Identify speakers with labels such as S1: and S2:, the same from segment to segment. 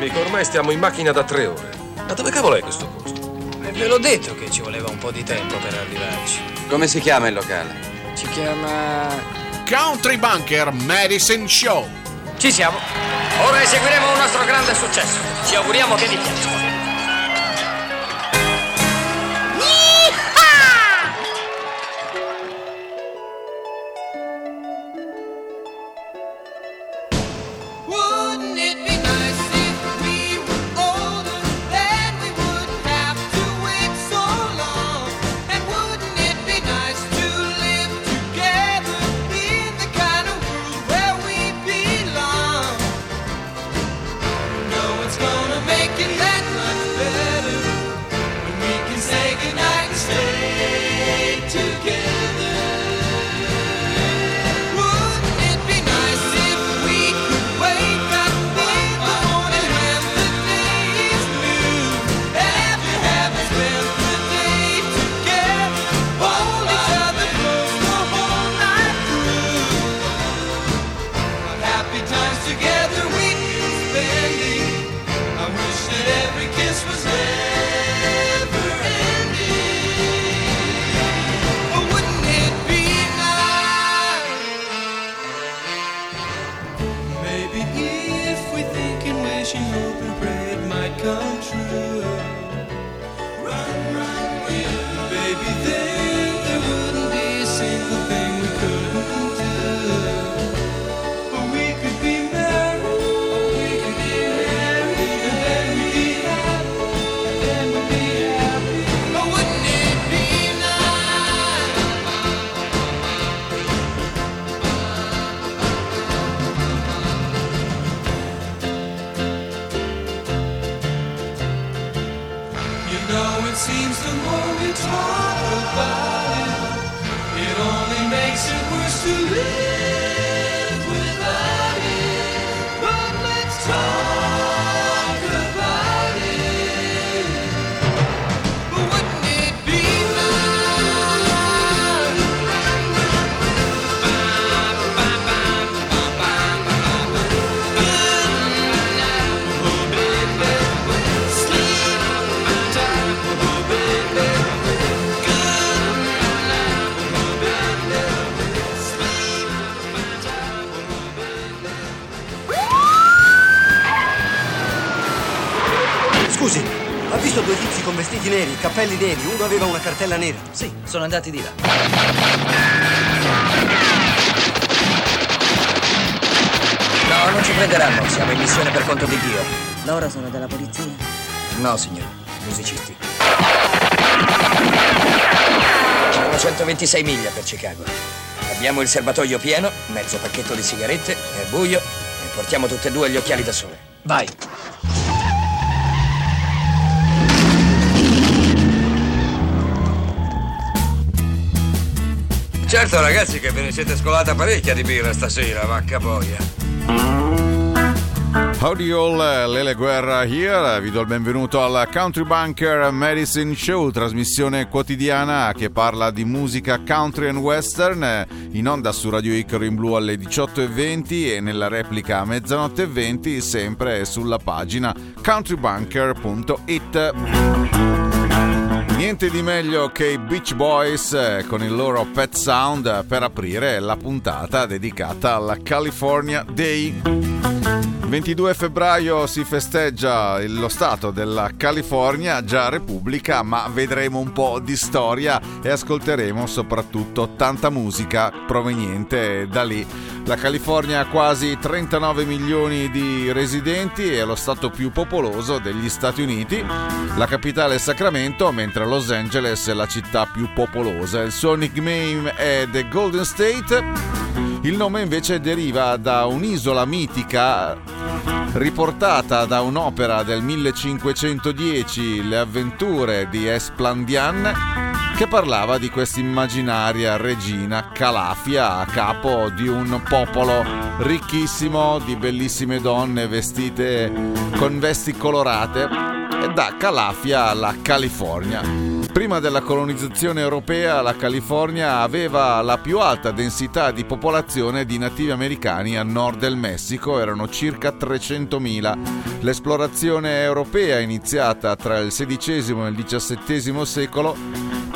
S1: Amico, ormai stiamo in macchina da tre ore. Ma dove cavolo è questo posto?
S2: E ve l'ho detto che ci voleva un po' di tempo per arrivarci.
S3: Come si chiama il locale?
S2: Si chiama...
S4: Country Bunker Medicine Show.
S2: Ci siamo. Ora eseguiremo un nostro grande successo. Ci auguriamo che vi piaccia.
S5: Neri, cappelli neri? Uno aveva una cartella nera.
S2: Sì, sono andati di là. No, non ci prenderanno. Siamo in missione per conto di Dio.
S6: Loro sono della polizia?
S2: No, signore. Musicisti. Sono 126 miglia per Chicago. Abbiamo il serbatoio pieno, mezzo pacchetto di sigarette, è buio e portiamo tutte e due gli occhiali da sole. Vai.
S3: Certo ragazzi che ve ne siete scolata parecchia di birra stasera, vacca boia.
S7: Howdy all, Lele Guerra here, vi do il benvenuto al Country Bunker Medicine Show, trasmissione quotidiana che parla di musica country and western, in onda su Radio Icaro in blu alle 18.20 e nella replica a mezzanotte e 20 sempre sulla pagina countrybunker.it. Niente di meglio che i Beach Boys eh, con il loro Pet Sound eh, per aprire la puntata dedicata alla California Day. Il 22 febbraio si festeggia lo Stato della California, già Repubblica, ma vedremo un po' di storia e ascolteremo soprattutto tanta musica proveniente da lì. La California ha quasi 39 milioni di residenti, è lo Stato più popoloso degli Stati Uniti. La capitale è Sacramento, mentre Los Angeles è la città più popolosa. Il suo nickname è The Golden State. Il nome invece deriva da un'isola mitica riportata da un'opera del 1510, Le avventure di Esplandian, che parlava di questa immaginaria regina Calafia a capo di un popolo ricchissimo di bellissime donne vestite con vesti colorate da Calafia alla California. Prima della colonizzazione europea la California aveva la più alta densità di popolazione di nativi americani a nord del Messico, erano circa 300.000. L'esplorazione europea iniziata tra il XVI e il XVII secolo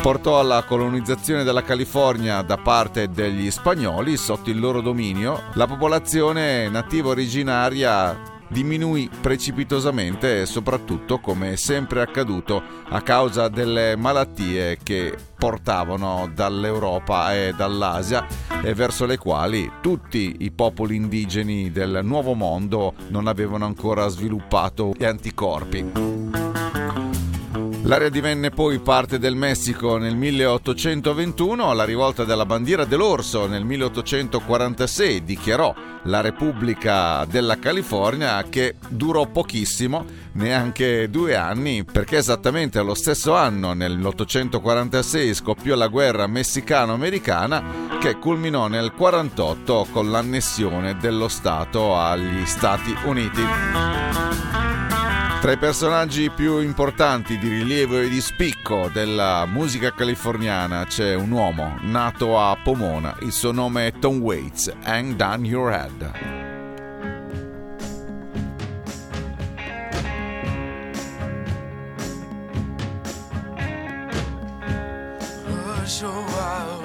S7: portò alla colonizzazione della California da parte degli spagnoli sotto il loro dominio. La popolazione nativa originaria diminuì precipitosamente e soprattutto, come è sempre accaduto, a causa delle malattie che portavano dall'Europa e dall'Asia e verso le quali tutti i popoli indigeni del Nuovo Mondo non avevano ancora sviluppato gli anticorpi. L'area divenne poi parte del Messico nel 1821, la rivolta della bandiera dell'orso nel 1846 dichiarò la Repubblica della California che durò pochissimo, neanche due anni, perché esattamente allo stesso anno, nel 1846, scoppiò la guerra messicano-americana che culminò nel 1948 con l'annessione dello Stato agli Stati Uniti. Tra i personaggi più importanti di rilievo e di spicco della musica californiana c'è un uomo nato a Pomona, il suo nome è Tom Waits, Hang Down Your Head.
S8: A wild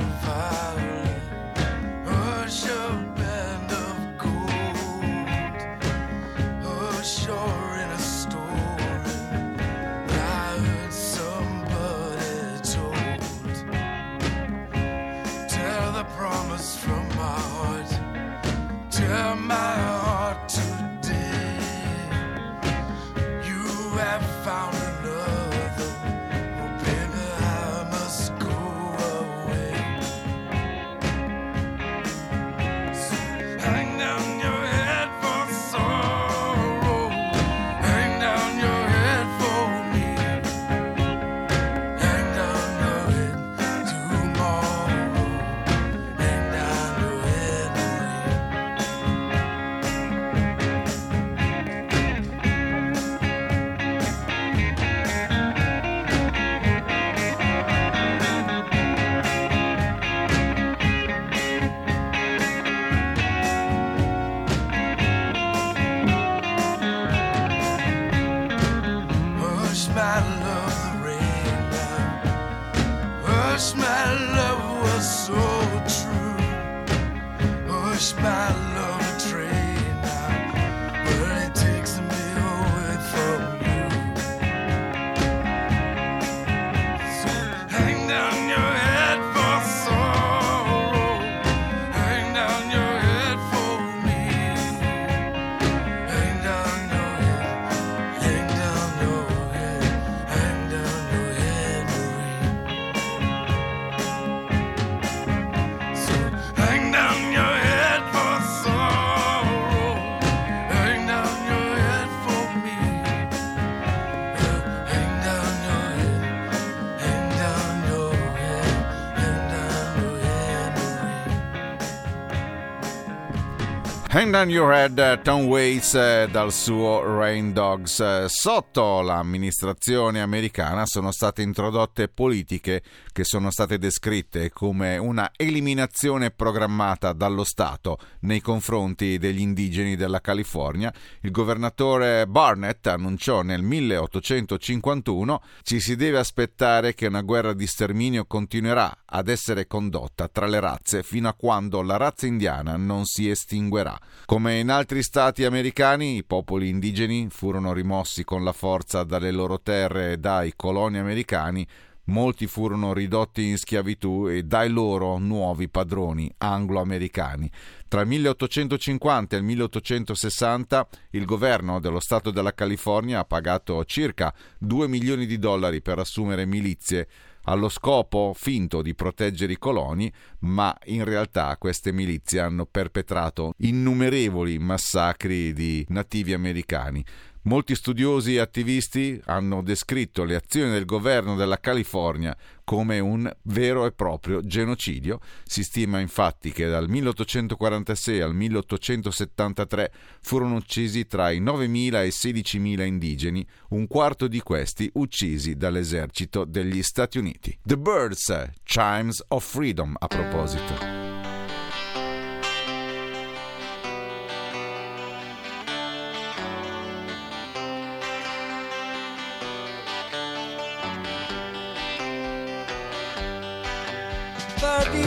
S8: Hang Down Your Head,
S7: eh, Tom Waits eh, dal suo Rain Dogs. Eh, Sotto l'amministrazione americana sono state introdotte politiche che sono state descritte come una eliminazione programmata dallo Stato nei confronti degli indigeni della California. Il governatore Barnett annunciò nel 1851 ci si deve aspettare che una guerra di sterminio continuerà ad essere condotta tra le razze fino a quando la razza indiana non si estinguerà. Come in altri stati americani, i popoli indigeni furono rimossi con la forza dalle loro terre e dai coloni americani, molti furono ridotti in schiavitù e dai loro nuovi padroni anglo-americani. Tra il 1850 e il 1860 il governo dello Stato della California ha pagato circa 2 milioni di dollari per assumere milizie allo scopo finto di proteggere i coloni, ma in realtà queste milizie hanno perpetrato innumerevoli massacri di nativi americani. Molti studiosi e attivisti hanno descritto le azioni del governo della California come un vero e proprio genocidio. Si stima infatti che dal 1846 al 1873 furono uccisi tra i 9.000 e i 16.000 indigeni, un quarto di questi uccisi dall'esercito degli Stati Uniti. The Birds, Chimes of Freedom a proposito.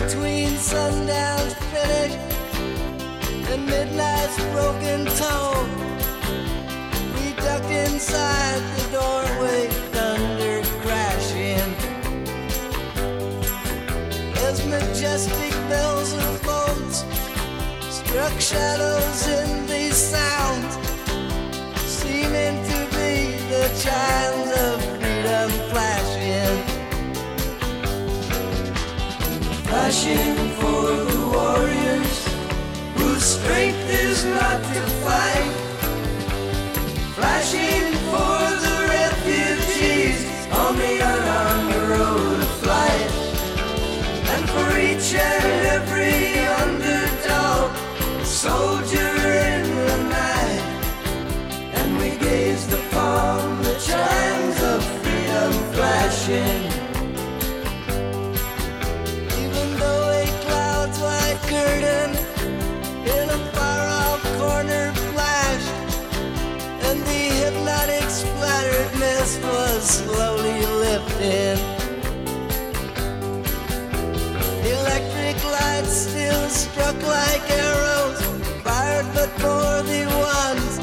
S9: Between sundown's finish and midnight's broken tone. We ducked inside the doorway, thunder crashing. As majestic bells of boats struck shadows in these sounds, seeming to be the chimes Flashing for the warriors whose strength is not to fight. Flashing for the refugees on the unarmed road of flight. And for each and every underdog, soldier in the night. And we gazed upon the chimes of freedom flashing. Slowly lifting. Electric lights still struck like arrows, fired but for the ones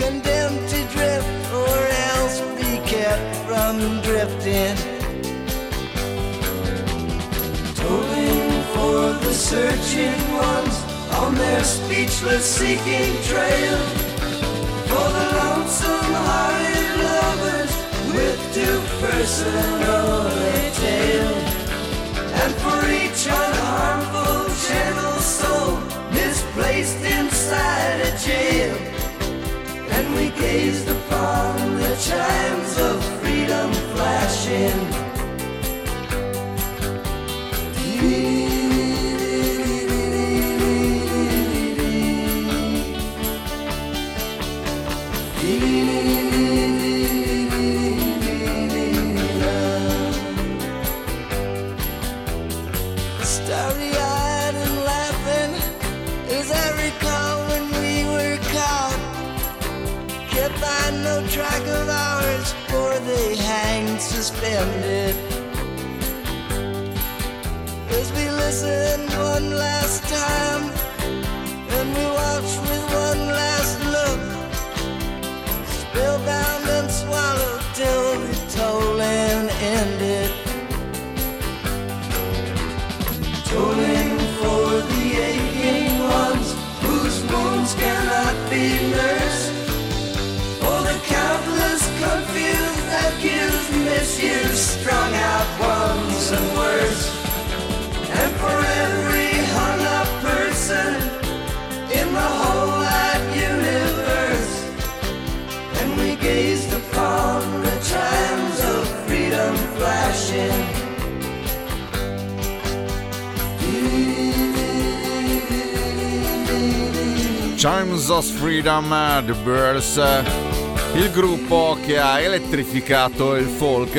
S9: condemned to drift or else be kept from drifting. Tolling for the searching ones on their speechless seeking trail. The hearted lovers with too personal a tale. And for each unharmful gentle soul misplaced inside a jail. And we gazed Chimes of Freedom, The
S7: Birds, uh, il gruppo che ha elettrificato il folk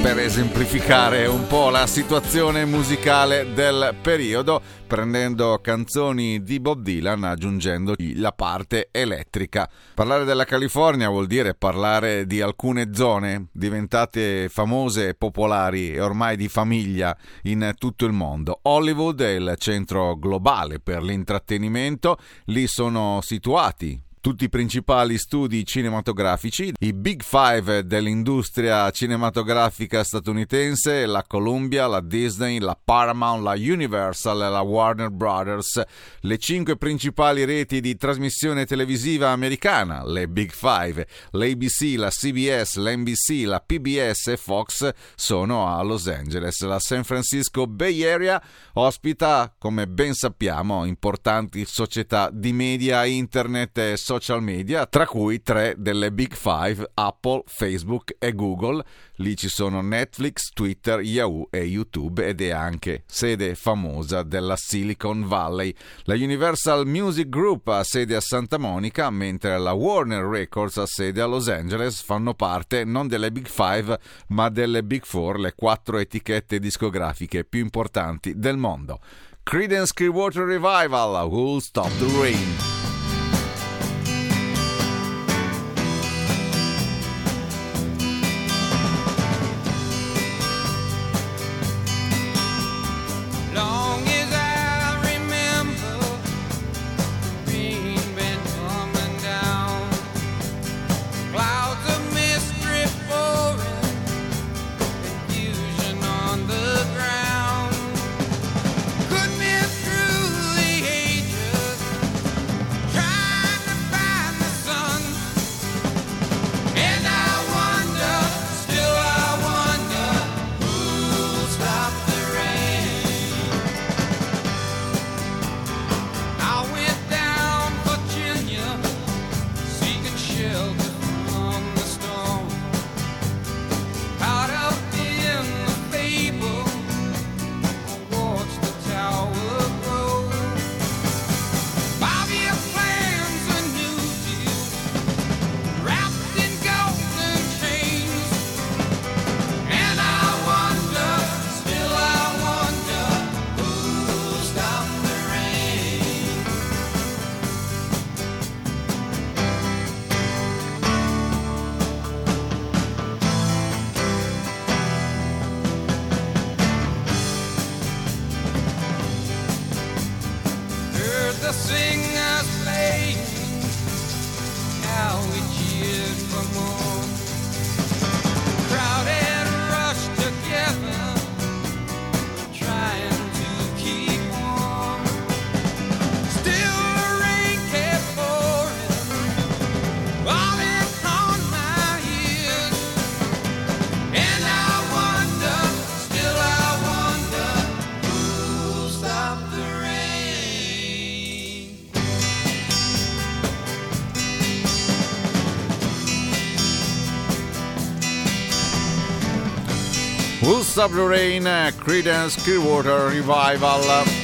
S7: per esemplificare un po' la situazione musicale del periodo, prendendo canzoni di Bob Dylan aggiungendogli la parte elettrica. Parlare della California vuol dire parlare di alcune zone diventate famose e popolari e ormai di famiglia in tutto il mondo. Hollywood è il centro globale per l'intrattenimento, lì sono situati tutti i principali studi cinematografici, i Big Five dell'industria cinematografica statunitense, la Columbia, la Disney, la Paramount, la Universal e la Warner Brothers, le cinque principali reti di trasmissione televisiva americana, le Big Five, l'ABC, la CBS, l'NBC, la PBS e Fox sono a Los Angeles. La San Francisco Bay Area ospita, come ben sappiamo, importanti società di media, internet e social social media, tra cui tre delle Big Five, Apple, Facebook e Google. Lì ci sono Netflix, Twitter, Yahoo e YouTube ed è anche sede famosa della Silicon Valley. La Universal Music Group ha sede a Santa Monica, mentre la Warner Records ha sede a Los Angeles, fanno parte non delle Big Five ma delle Big Four, le quattro etichette discografiche più importanti del mondo. Creedence Clearwater Revival, Who'll Stop the Rain.
S9: Sub Rain,
S7: uh, Credence Clearwater Revival.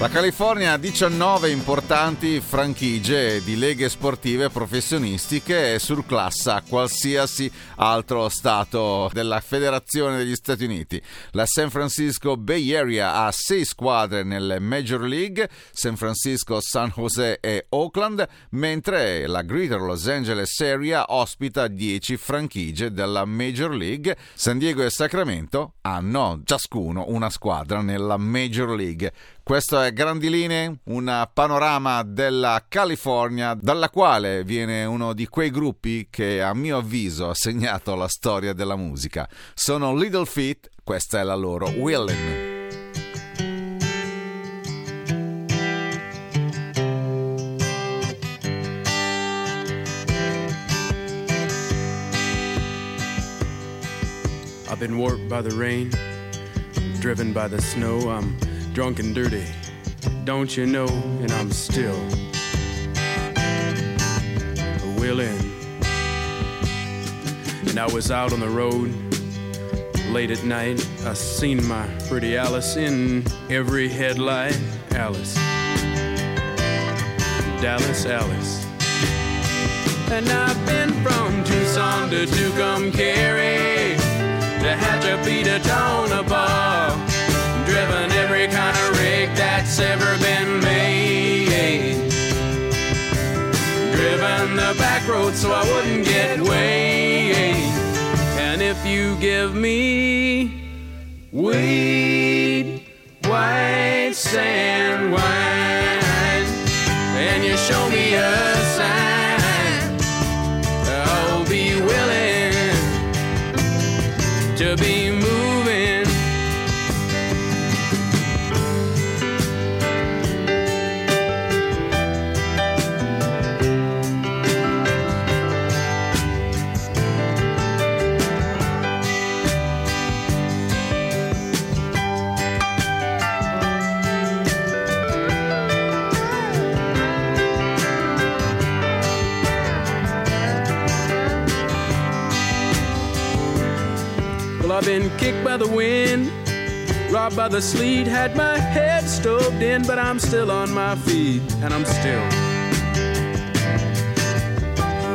S7: La California ha 19 importanti franchigie di leghe sportive professionistiche e surclassa qualsiasi altro stato della Federazione degli Stati Uniti. La San Francisco Bay Area ha 6 squadre nelle Major League, San Francisco, San Jose e Oakland, mentre la Greater Los Angeles Area ospita 10 franchigie della Major League. San Diego e Sacramento hanno ciascuno una squadra nella Major League. Questo è Grandi Linee, un panorama della California, dalla quale viene uno di quei gruppi che a mio avviso ha segnato la storia della musica. Sono Little Feet, questa è la loro Willin'.
S6: I've been warped by the rain, driven by the snow. I'm drunk and dirty, don't you know? And I'm still willing. And I was out on the road late at night. I seen my pretty Alice in every headlight. Alice, Dallas, Alice. And I've been from Tucson to Tucumcari to Hatchapee to Tonopah. Driven every kind of rig that's ever been made. Driven the back road so I wouldn't get weighed. And if you give me weed, robbed by the sleet, had my head stoved in, but I'm still on my feet, and I'm still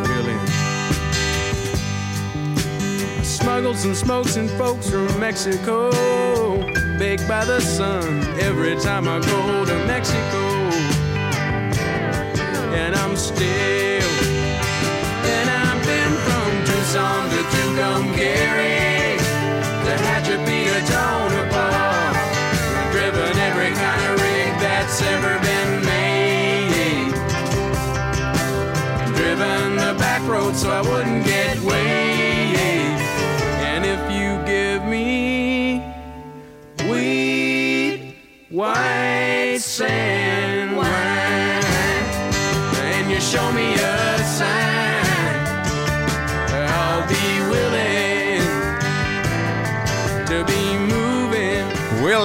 S6: really smuggles and smokes and folks from Mexico, baked by the sun every time I go to Mexico, and I'm still. And I've been from Tucson to Tucumcari to to Tonopah. Every kind of rig that's ever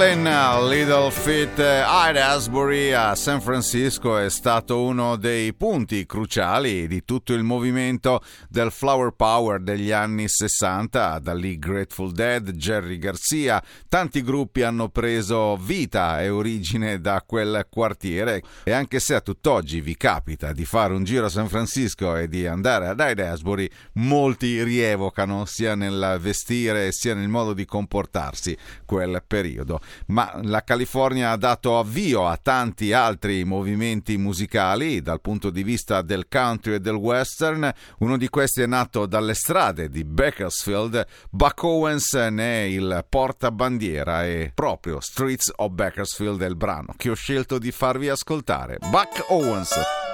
S7: Willin Little Fit Hyde Asbury a San Francisco è stato uno dei punti cruciali di tutto il movimento del Flower Power degli anni 60, da lì Grateful Dead, Jerry Garcia, tanti gruppi hanno preso vita e origine da quel quartiere e anche se a tutt'oggi vi capita di fare un giro a San Francisco e di andare ad Hyde Asbury, molti rievocano sia nel vestire sia nel modo di comportarsi quel periodo. Ma la California ha dato avvio a tanti altri movimenti musicali dal punto di vista del country e del western. Uno di questi è nato dalle strade di Bakersfield. Buck Owens ne è il portabandiera e proprio Streets of Bakersfield è il brano che ho scelto di farvi ascoltare. Buck Owens.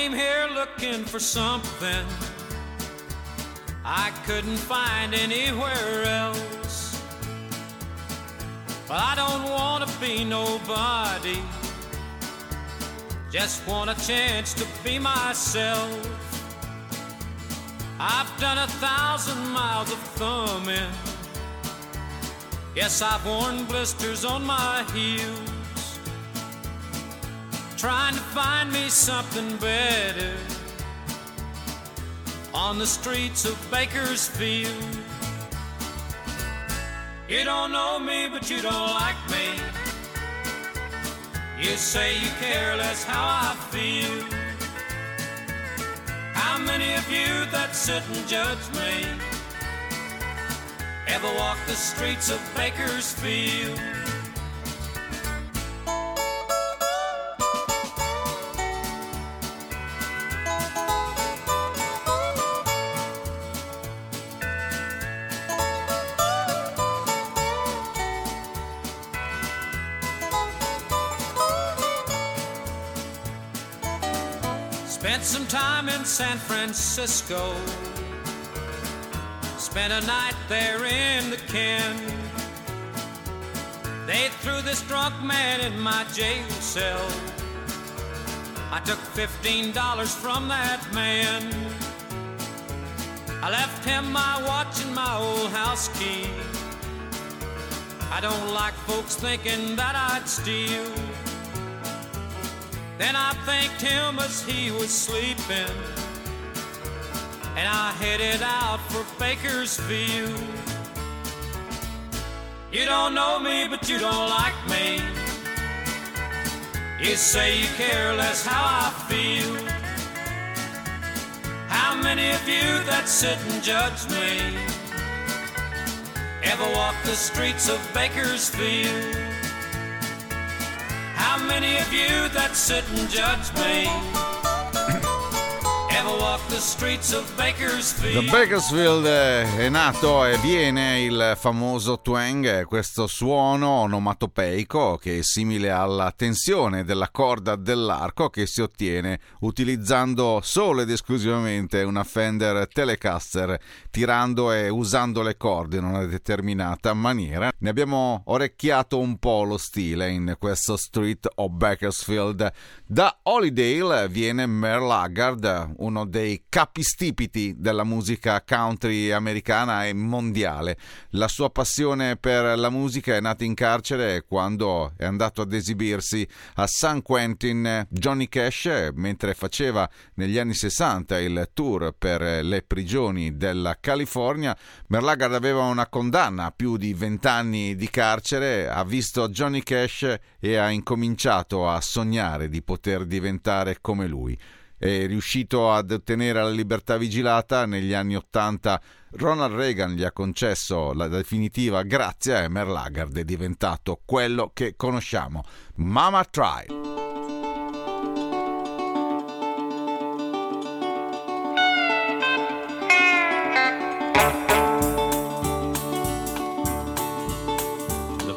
S10: Came here looking for something I couldn't find anywhere else. But I don't want to be nobody. Just want a chance to be myself. I've done a thousand miles of thumbing. Yes, I've worn blisters on my heels trying to find me something better on the streets of Bakersfield. You don't know me, but you don't like me. You say you care less how I feel. How many of you that sit and judge me ever walk the streets of Bakersfield? Spent some time in San Francisco. Spent a night there in the Ken. They threw this drunk man in my jail cell. I took $15 from that man. I left him my watch and my old house key. I don't like folks thinking that I'd steal. Then I thanked him as he was sleeping. And I headed out for Bakersfield. You don't know me, but you don't like me. You say you care less how I feel. How many of you that sit and judge me ever walk the streets of Bakersfield? How many of you that sit and judge me the Bakersfield?
S7: Bakersfield è nato e viene il famoso twang, questo suono onomatopeico che è simile alla tensione della corda dell'arco che si ottiene utilizzando solo ed esclusivamente una Fender Telecaster, tirando e usando le corde in una determinata maniera. Ne abbiamo orecchiato un po' lo stile in questo Street of Bakersfield. Da Holydale viene Merle Haggard, uno uno dei capistipiti della musica country americana e mondiale. La sua passione per la musica è nata in carcere quando è andato ad esibirsi a San Quentin Johnny Cash mentre faceva negli anni 60 il tour per le prigioni della California. Merlagar aveva una condanna a più di 20 anni di carcere, ha visto Johnny Cash e ha incominciato a sognare di poter diventare come lui. È riuscito ad ottenere la libertà vigilata negli anni 80. Ronald Reagan gli ha concesso la definitiva grazia e Merlagar è diventato quello che conosciamo. Mama.
S10: The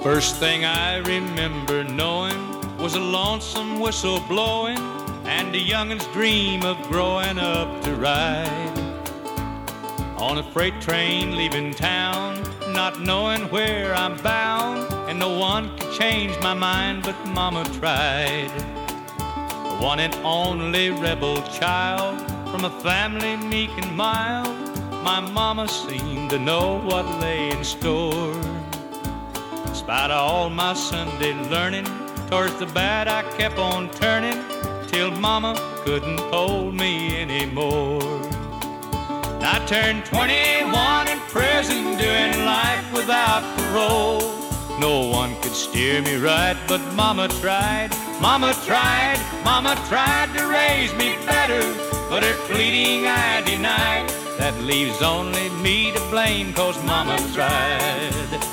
S10: first thing I remember knowing was a lonesome whistle blowing and a youngin's dream of growing up to ride on a freight train leaving town, not knowing where I'm bound, and no one could change my mind, but Mama tried. The one and only rebel child from a family meek and mild, my mama seemed to know what lay in store. In Spite of all my Sunday learning, towards the bad I kept on turning till mama couldn't hold me anymore. I turned 21 in prison doing life without parole. No one could steer me right, but mama tried, mama tried, mama tried to raise me better, but her pleading I denied. That leaves only me to blame, cause mama tried.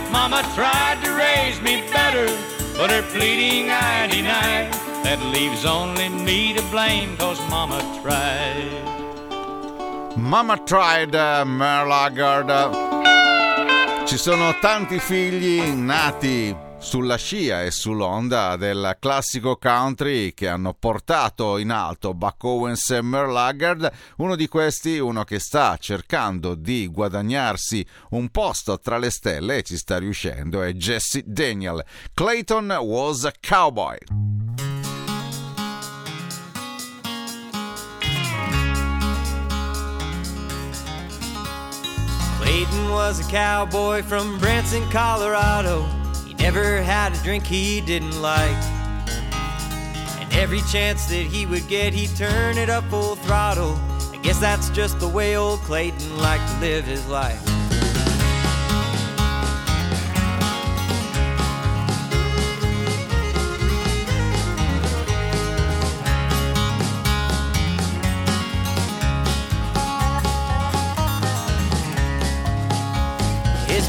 S10: Mama tried to raise me better, but her pleading I denied. That leaves only me to blame, cause Mama tried.
S7: Mama Tried, eh, Merle Haggard. Ci sono tanti figli nati sulla scia e sull'onda del classico country che hanno portato in alto Buck Owens e Merle. Uno di questi, uno che sta cercando di guadagnarsi un posto tra le stelle e ci sta riuscendo, è Jesse Daniel. Clayton was a cowboy.
S11: Clayton was a cowboy from Branson, Colorado. Never had a drink he didn't like. And every chance that he would get, he'd turn it up full throttle. I guess that's just the way old Clayton liked to live his life.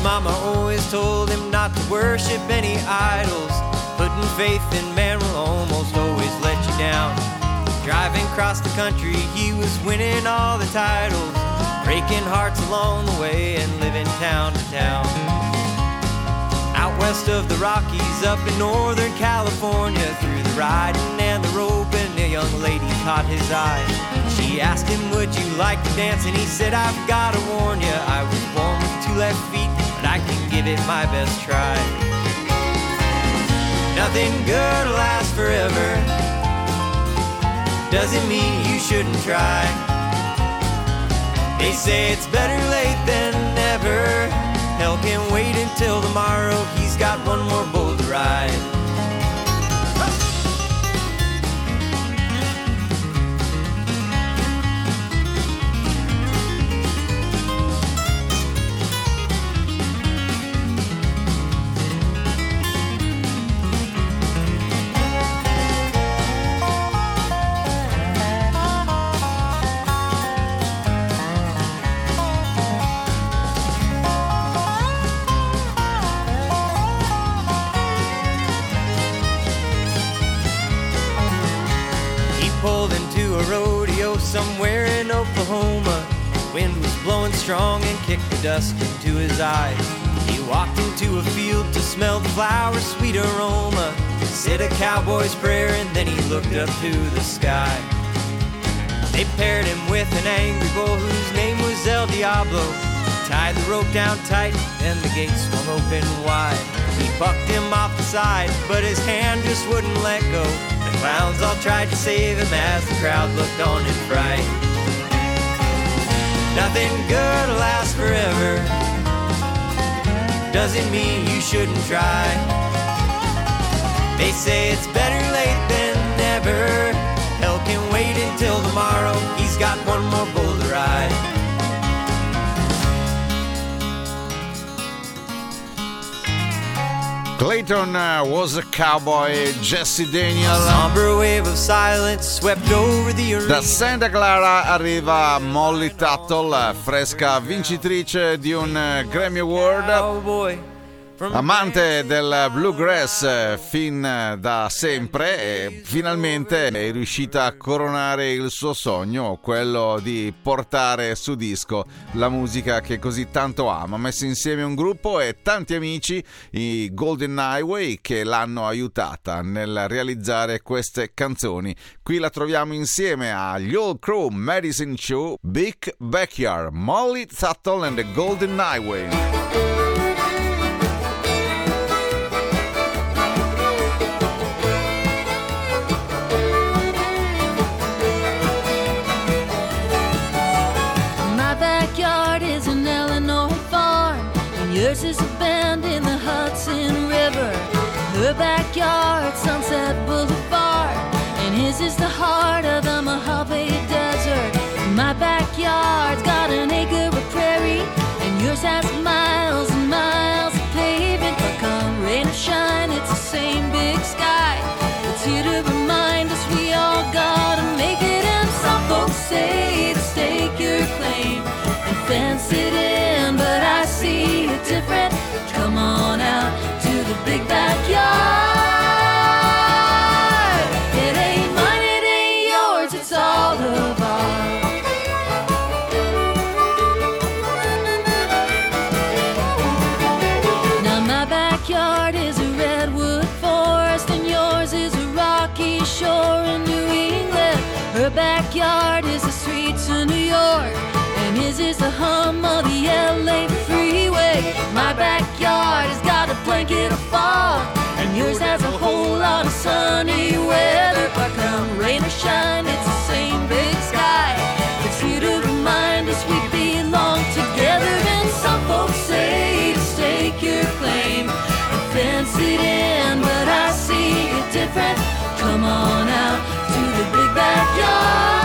S11: Mama always told him not to worship any idols. Putting faith in man will almost always let you down. Driving across the country, he was winning all the titles. Breaking hearts along the way and living town to town. Out west of the Rockies, up in Northern California, through the riding and the roping, a young lady caught his eye. She asked him, Would you like to dance? And he said, I've got to warn you, I was born with two left feet, but I can give it my best try. Nothing good lasts forever. Doesn't mean you shouldn't try. They say it's better late than never. Hell can wait until tomorrow. He's got one more bull to ride. Somewhere in Oklahoma. Wind was blowing strong and kicked the dust into his eyes. He walked into a field to smell the flowers' sweet aroma. Said a cowboy's prayer and then he looked up to the sky. They paired him with an angry bull whose name was El Diablo. Tied the rope down tight and the gate swung open wide. He bucked him off the side, but his hand just wouldn't let go. Clowns all tried to save him as the crowd looked on in fright. Nothing good lasts forever. Doesn't mean you shouldn't try. They say it's better late than never. Hell can wait until tomorrow. He's got one more
S7: Clayton uh, was a cowboy, Jesse Daniel.
S11: Somber wave of silence swept over the arena.
S7: Da Santa Clara arriva Molly Tuttle, fresca vincitrice di un eh, Grammy Award. Amante del bluegrass eh, fin eh, da sempre finalmente è riuscita a coronare il suo sogno, quello di portare su disco la musica che così tanto ama. Ha messo insieme un gruppo e tanti amici, i Golden Highway, che l'hanno aiutata nel realizzare queste canzoni. Qui la troviamo insieme agli Old Crew Medicine Show, Big Backyard, Molly Tuttle and the Golden Highway.
S12: Backyard, Sunset Boulevard, and his is the heart of the Mojave Desert. My backyard's got an acre of prairie, and yours has miles and miles of pavement. But come rain or shine, it's the same big sky. It's here to remind us we all gotta make it. And some folks say to stake your claim and fence it in, but I see it different. Come on out to the big backyard. Hum of the LA freeway. My backyard has got a blanket of fog and yours has a whole lot of sunny weather. But come rain or shine, it's the same big sky. It's here to remind us we belong together. And some folks say to stake your claim and fence it in, but I see it different. Come on out to the big backyard.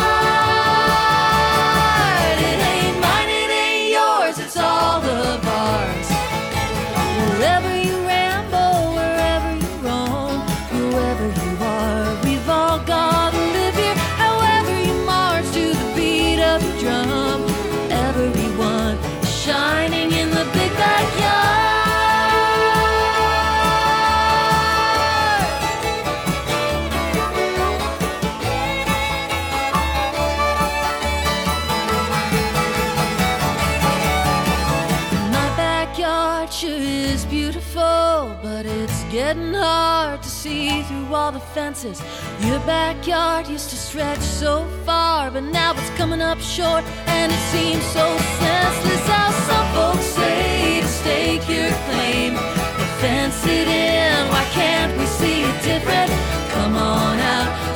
S12: Fences. Your backyard used to stretch so far, but now it's coming up short, and it seems so senseless. How some folks say to stake your claim and fence it in. Why can't we see it different? Come on out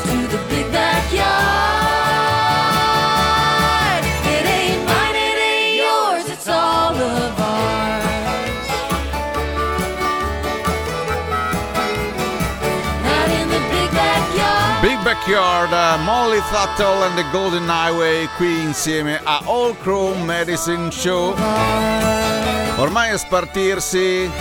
S12: Backyard,
S7: eh, Molly Tuttle and the Golden Highway qui insieme a All Crow Medicine Show.
S13: Ormai a spartirsi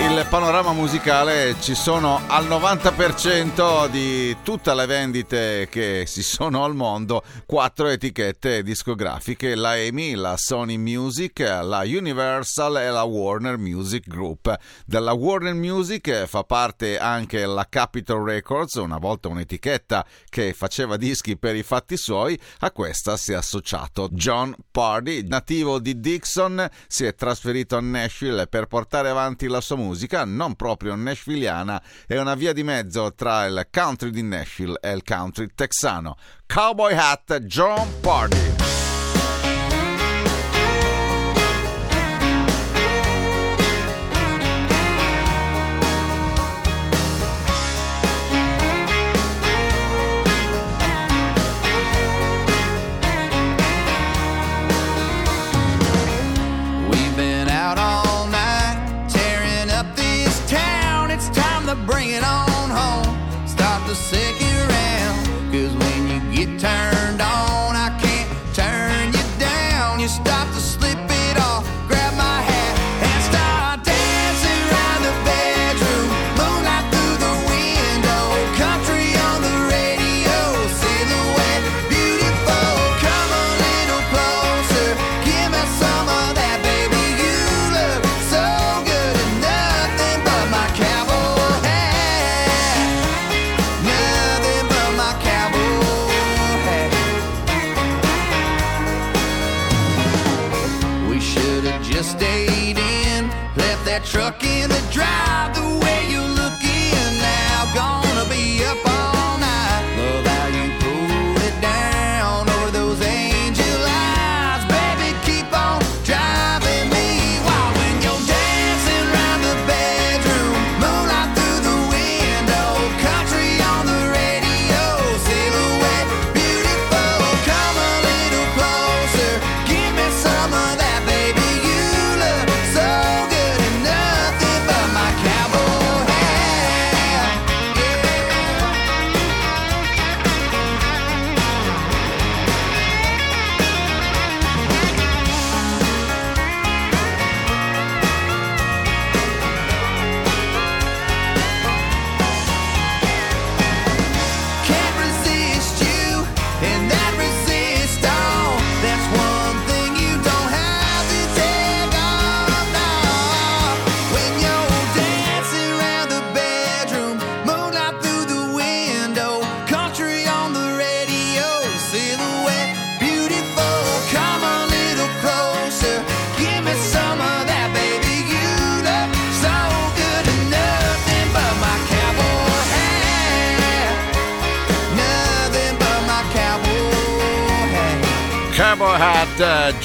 S13: il panorama musicale ci sono al 90% di tutte le vendite che si sono al mondo quattro etichette discografiche, la EMI, la Sony Music, la Universal e la Warner Music Group. Della Warner Music fa parte anche la Capitol Records, una volta un'etichetta che faceva dischi per i fatti suoi, a questa si è associato John Pardy, nativo di Dixon, si è trasferito a Nashville per portare avanti la sua musica, non proprio nashvilliana, è una via di mezzo tra il country di Nashville e il country texano. Cowboy Hat John Pardy.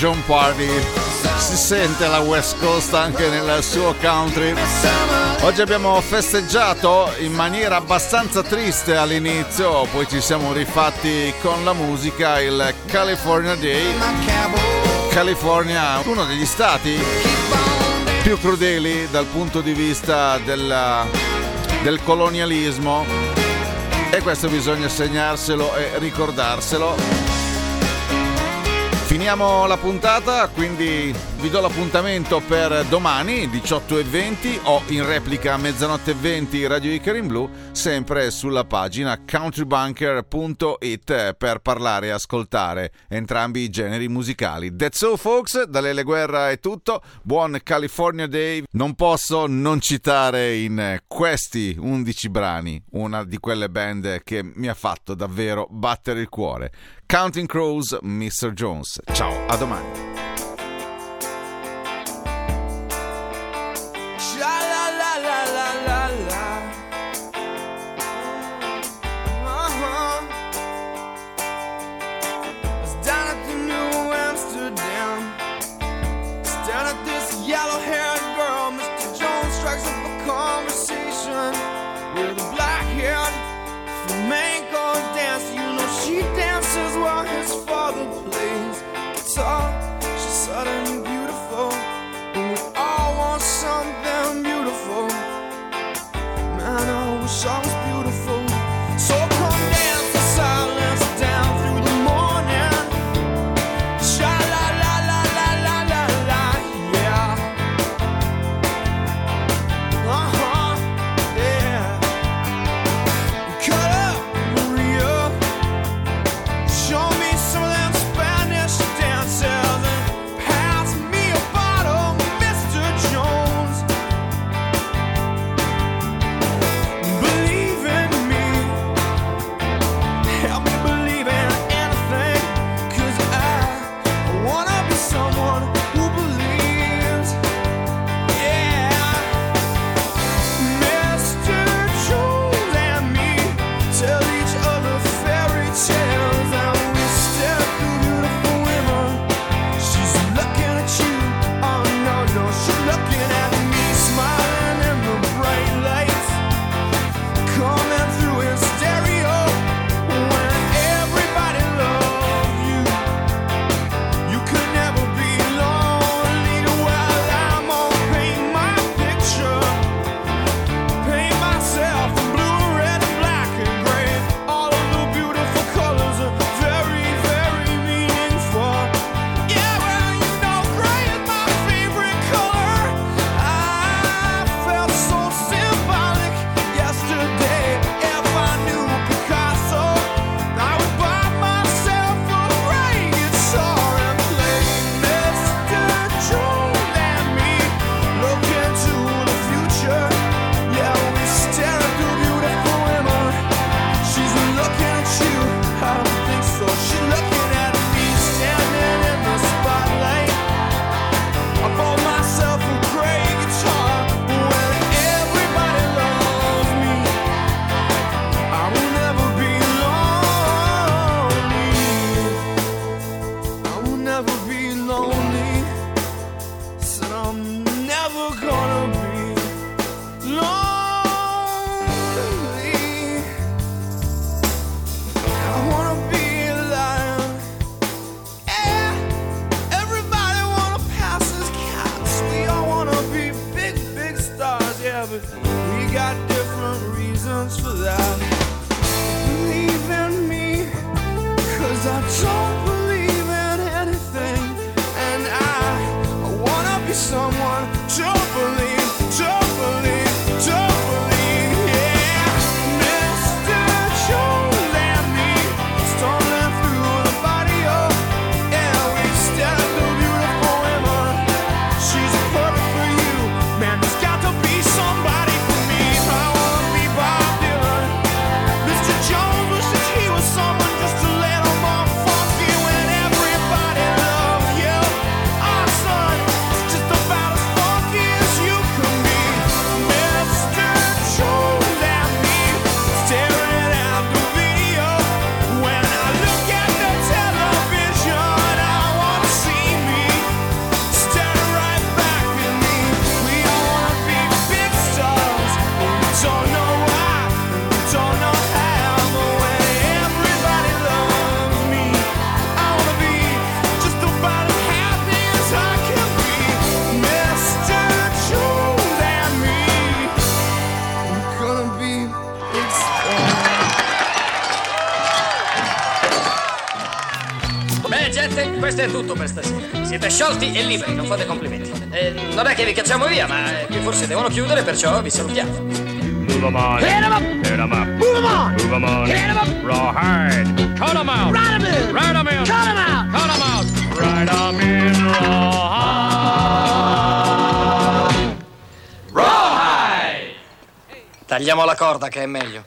S13: John Pardy. Si sente la West Coast anche nel suo country. Oggi abbiamo festeggiato in maniera abbastanza triste all'inizio, poi ci siamo rifatti con la musica il California Day. California, uno degli stati più crudeli dal punto di vista della- del colonialismo e questo bisogna segnarselo e ricordarselo. Finiamo la puntata, quindi vi do l'appuntamento per domani 18.20 o in replica a mezzanotte e 20 Radio Icar in Blu, sempre sulla pagina countrybunker.it per parlare e ascoltare entrambi i generi musicali. That's all folks, da Lele Guerra è tutto, buon California Day. Non posso non citare in questi 11 brani una di quelle band che mi ha fatto davvero battere il cuore. Counting Crows, Mr. Jones. Ciao, a domani.
S3: Sciolti e liberi, non fate complimenti. Eh, non è che vi cacciamo via, ma qui forse devono chiudere, perciò vi salutiamo.
S10: Move 'em on. Hit 'em up. Hit 'em up. Move 'em on. Move 'em on. Hit 'em up. Rawhide. Cut 'em out. Ride 'em in. Ride 'em in. Cut 'em out. Cut 'em out. Ride 'em in rawhide.
S3: Tagliamo la corda che è meglio.